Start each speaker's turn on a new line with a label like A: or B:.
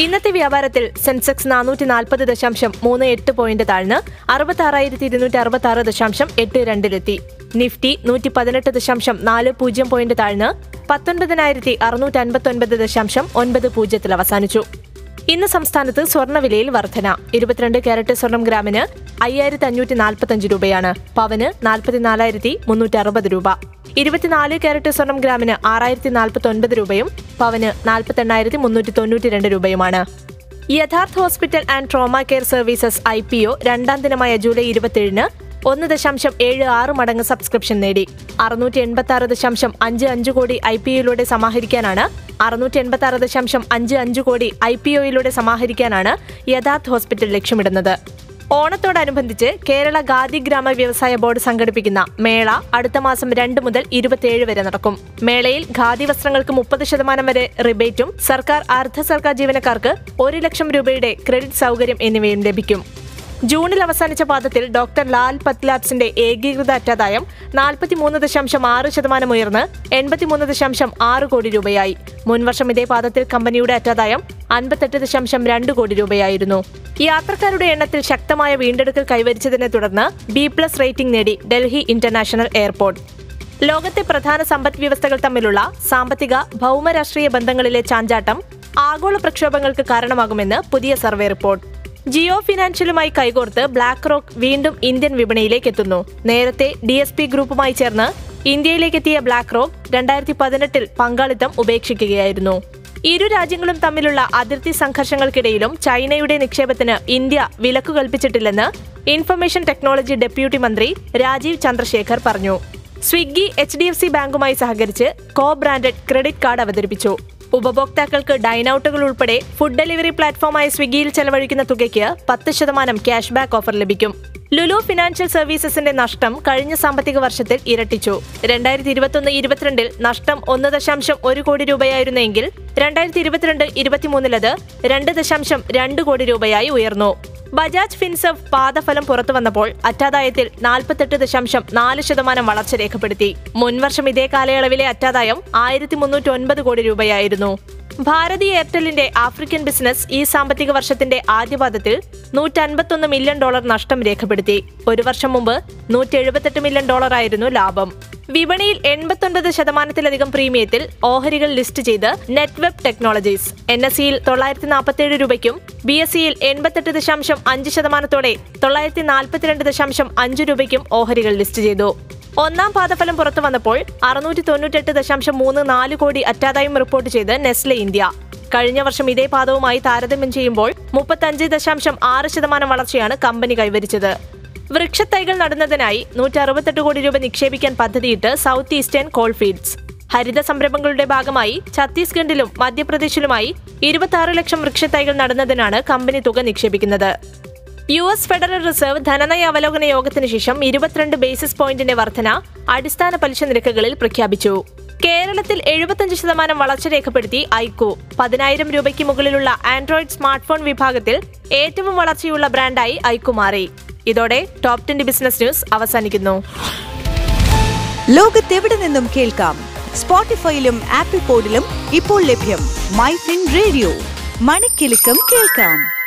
A: ഇന്നത്തെ വ്യാപാരത്തിൽ സെൻസെക്സ് നാനൂറ്റി നാൽപ്പത് ദശാംശം മൂന്ന് എട്ട് പോയിന്റ് താഴ്ന്ന് അറുപത്തി ആറായിരത്തി ഇരുന്നൂറ്റി അറുപത്തി ആറ് ദശാംശം എട്ട് രണ്ടിലെത്തി. നിഫ്റ്റി നൂറ്റി പതിനെട്ട് ദശാംശം നാല് പൂജ്യം പോയിന്റ് താഴ്ന്ന് പത്തൊൻപതിനായിരത്തി അറുന്നൂറ്റി അൻപത്തി ഒൻപത് ദശാംശം ഒൻപത് പൂജ്യത്തിൽ അവസാനിച്ചു. ഇന്ന് സംസ്ഥാനത്ത് സ്വർണവിലയിൽ വർധന. ഇരുപത്തിരണ്ട് കാരറ്റ് സ്വർണം ഗ്രാമിന് അയ്യായിരത്തി അഞ്ഞൂറ്റി നാൽപ്പത്തഞ്ച് രൂപയാണ്. പവന് നാൽപ്പത്തിനാലായിരത്തി മുന്നൂറ്റി അറുപത് രൂപ. ഇരുപത്തിനാല് കാരറ്റ് സ്വർണം ഗ്രാമിന് ആറായിരത്തി നാൽപ്പത്തി ഒൻപത് രൂപയും പവന് നാൽപ്പത്തി എണ്ണായിരത്തി മുന്നൂറ്റി തൊണ്ണൂറ്റി രണ്ട് രൂപയുമാണ്. യഥാർത്ഥ hospital and trauma care services I P O രണ്ടാം ദിനമായ ജൂലൈ ഇരുപത്തിയേഴിന് ഒന്ന് ദശാംശം ഏഴ് ആറ് മടങ്ങ് സബ്സ്ക്രിപ്ഷൻ നേടി. അറുന്നൂറ്റി എൺപത്തി ആറ് ദശാംശം അഞ്ച് അഞ്ച് കോടി ഐ പി ഒയിലൂടെ സമാഹരിക്കാനാണ് അറുന്നൂറ്റി എൺപത്തി ആറ് ദശാംശം അഞ്ച് അഞ്ച് കോടി ഐ പി ഒയിലൂടെ സമാഹരിക്കാനാണ് യഥാർത്ഥ ഹോസ്പിറ്റൽ ലക്ഷ്യമിടുന്നത്. ഓണത്തോടനുബന്ധിച്ച് കേരള ഖാദി ഗ്രാമ വ്യവസായ ബോർഡ് സംഘടിപ്പിക്കുന്ന മേള അടുത്ത മാസം രണ്ട് മുതൽ ഇരുപത്തിയേഴ് വരെ നടക്കും. മേളയിൽ ഖാദി വസ്ത്രങ്ങൾക്ക് മുപ്പത് ശതമാനം വരെ റിബേറ്റും സർക്കാർ അർദ്ധ സർക്കാർ ജീവനക്കാർക്ക് ഒരു ലക്ഷം രൂപയുടെ ക്രെഡിറ്റ് സൗകര്യം എന്നിവയും ലഭിക്കും. ജൂണിൽ അവസാനിച്ച പാദത്തിൽ ഡോക്ടർ ലാൽ പത് ലാബ്സിന്റെ ഏകീകൃത അറ്റാദായം നാൽപ്പത്തിമൂന്ന് ദശാംശം ആറ് ശതമാനം ഉയർന്ന് എൺപത്തിമൂന്ന് ദശാംശം ആറ് കോടി രൂപയായി. മുൻവർഷം ഇതേ പാദത്തിൽ കമ്പനിയുടെ അറ്റാദായം അൻപത്തെട്ട് ദശാംശം രണ്ട് കോടി രൂപയായിരുന്നു. യാത്രക്കാരുടെ എണ്ണത്തിൽ ശക്തമായ വീണ്ടെടുക്കൽ കൈവരിച്ചതിനെ തുടർന്ന് ബി പ്ലസ് റേറ്റിംഗ് നേടി ഡൽഹി ഇന്റർനാഷണൽ എയർപോർട്ട്. ലോകത്തെ പ്രധാന സമ്പദ് വ്യവസ്ഥകൾ തമ്മിലുള്ള സാമ്പത്തിക ഭൗമരാഷ്ട്രീയ ബന്ധങ്ങളിലെ ചാഞ്ചാട്ടം ആഗോള പ്രക്ഷോഭങ്ങൾക്ക് കാരണമാകുമെന്ന് പുതിയ സർവേ റിപ്പോർട്ട്. ജിയോ ഫിനാൻഷ്യലുമായി കൈകോർത്ത് ബ്ലാക്ക് റോക്ക് വീണ്ടും ഇന്ത്യൻ വിപണിയിലേക്ക് എത്തുന്നു. നേരത്തെ ഡി എസ് പി ഗ്രൂപ്പുമായി ചേർന്ന് ഇന്ത്യയിലേക്ക് എത്തിയ ബ്ലാക്ക് റോക്ക് രണ്ടായിരത്തി പതിനെട്ടിൽ പങ്കാളിത്തം ഉപേക്ഷിക്കുകയായിരുന്നു. ഇരു രാജ്യങ്ങളും തമ്മിലുള്ള അതിർത്തി സംഘർഷങ്ങൾക്കിടയിലും ചൈനയുടെ നിക്ഷേപത്തിന് ഇന്ത്യ വിലക്കു കൽപ്പിച്ചിട്ടില്ലെന്ന് ഇൻഫർമേഷൻ ടെക്നോളജി ഡെപ്യൂട്ടി മന്ത്രി രാജീവ് ചന്ദ്രശേഖർ പറഞ്ഞു. Swiggy H D F C ബാങ്കുമായി സഹകരിച്ച് കോ ബ്രാൻഡഡ് ക്രെഡിറ്റ് കാർഡ് അവതരിപ്പിച്ചു. ഉപഭോക്താക്കൾക്ക് ഡൈനൌട്ടുകൾ ഉൾപ്പെടെ ഫുഡ് ഡെലിവറി പ്ലാറ്റ്ഫോമായ സ്വിഗ്ഗിയിൽ ചെലവഴിക്കുന്ന തുകയ്ക്ക് പത്ത് ശതമാനം ക്യാഷ് ബാക്ക് ഓഫർ ലഭിക്കും. ലുലു ഫിനാൻഷ്യൽ സർവീസസിന്റെ നഷ്ടം കഴിഞ്ഞ സാമ്പത്തിക വർഷത്തിൽ ഇരട്ടിച്ചു. രണ്ടായിരത്തി ഇരുപത്തൊന്ന് ഇരുപത്തിരണ്ടിൽ നഷ്ടം ഒന്ന് ദശാംശം ഒരു കോടി രൂപയായിരുന്നെങ്കിൽ രണ്ടായിരത്തി ഇരുപത്തിരണ്ട് ഇരുപത്തിമൂന്നിലത് രണ്ട് ദശാംശം രണ്ട് കോടി രൂപയായി ഉയർന്നു. ബജാജ് ഫിൻസർവ് പാദഫലം പുറത്തു വന്നപ്പോൾ അറ്റാദായത്തിൽ നാൽപ്പത്തെട്ട് ദശാംശം നാല് ശതമാനം വളർച്ച രേഖപ്പെടുത്തി. മുൻവർഷം ഇതേ കാലയളവിലെ അറ്റാദായം ആയിരത്തി മുന്നൂറ്റി ഒൻപത് കോടി രൂപയായിരുന്നു. ഭാരതി എയർടെല്ലിന്റെ ആഫ്രിക്കൻ ബിസിനസ് ഈ സാമ്പത്തിക വർഷത്തിന്റെ ആദ്യപാദത്തിൽ നൂറ്റൻപത്തൊന്ന് മില്യൺ ഡോളർ നഷ്ടം രേഖപ്പെടുത്തി. ഒരു വർഷം മുമ്പ് നൂറ്റി മില്യൺ ഡോളറായിരുന്നു ലാഭം. വിപണിയിൽ എൺപത്തൊൻപത് ശതമാനത്തിലധികം പ്രീമിയത്തിൽ ഓഹരികൾ ലിസ്റ്റ് ചെയ്ത് നെറ്റ്വെബ് ടെക്നോളജീസ്. എൻ എസ് സിയിൽ തൊള്ളായിരത്തി നാൽപ്പത്തേഴ് രൂപയ്ക്കും ബി എസ് സിയിൽ എൺപത്തെട്ട് ദശാംശം അഞ്ച് ശതമാനത്തോടെ തൊള്ളായിരത്തി നാൽപ്പത്തിരണ്ട് ദശാംശം അഞ്ച് രൂപയ്ക്കും ഓഹരികൾ ലിസ്റ്റ് ചെയ്തു. ഒന്നാം പാദഫലം പുറത്തു വന്നപ്പോൾ അറുന്നൂറ്റി തൊണ്ണൂറ്റെട്ട് ദശാംശം മൂന്ന് നാല് കോടി അറ്റാദായം റിപ്പോർട്ട് ചെയ്ത് നെസ്ലെ ഇന്ത്യ. കഴിഞ്ഞ വർഷം ഇതേ പാദവുമായി താരതമ്യം ചെയ്യുമ്പോൾ മുപ്പത്തഞ്ച് ദശാംശം ആറ് ശതമാനം വളർച്ചയാണ് കമ്പനി കൈവരിച്ചത്. വൃക്ഷത്തൈകൾ നടുന്നതിനായി നൂറ്റി കോടി രൂപ നിക്ഷേപിക്കാൻ പദ്ധതിയിട്ട് സൗത്ത് ഈസ്റ്റേൺ കോൾഫീൽഡ്സ് ഹരിത സംരംഭങ്ങളുടെ ഭാഗമായി ഛത്തീസ്ഗഡിലും മധ്യപ്രദേശിലുമായി ഇരുപത്തി ലക്ഷം വൃക്ഷത്തൈകൾ നടുന്നതിനാണ് കമ്പനി തുക നിക്ഷേപിക്കുന്നത്. യു എസ് ഫെഡറൽ റിസർവ് ധനനയ അവലോകന യോഗത്തിന് ശേഷം ഇരുപത്തിരണ്ട് ബേസിസ് പോയിന്റിന്റെ വർധന അടിസ്ഥാന പലിശ നിരക്കുകളിൽ പ്രഖ്യാപിച്ചു. കേരളത്തിൽ എഴുപത്തഞ്ച് ശതമാനം വളർച്ച രേഖപ്പെടുത്തി ഐക്കു പതിനായിരം രൂപയ്ക്ക് മുകളിലുള്ള ആൻഡ്രോയിഡ് സ്മാർട്ട്ഫോൺ വിഭാഗത്തിൽ ഏറ്റവും വളർച്ചയുള്ള ബ്രാൻഡായി ഐക്കു മാറി. ഇതോടെ ടോപ് ടെൻ ബിസിനസ് ന്യൂസ് അവസാനിക്കുന്നു.
B: ലോകത്തെവിടെ നിന്നും കേൾക്കാം? സ്പോട്ടിഫൈയിലും ആപ്പിൾ പോഡിലും ഇപ്പോൾ ലഭ്യം മൈ ഫിൻ റേഡിയോ മണിക്കെലക്കം കേൾക്കാം.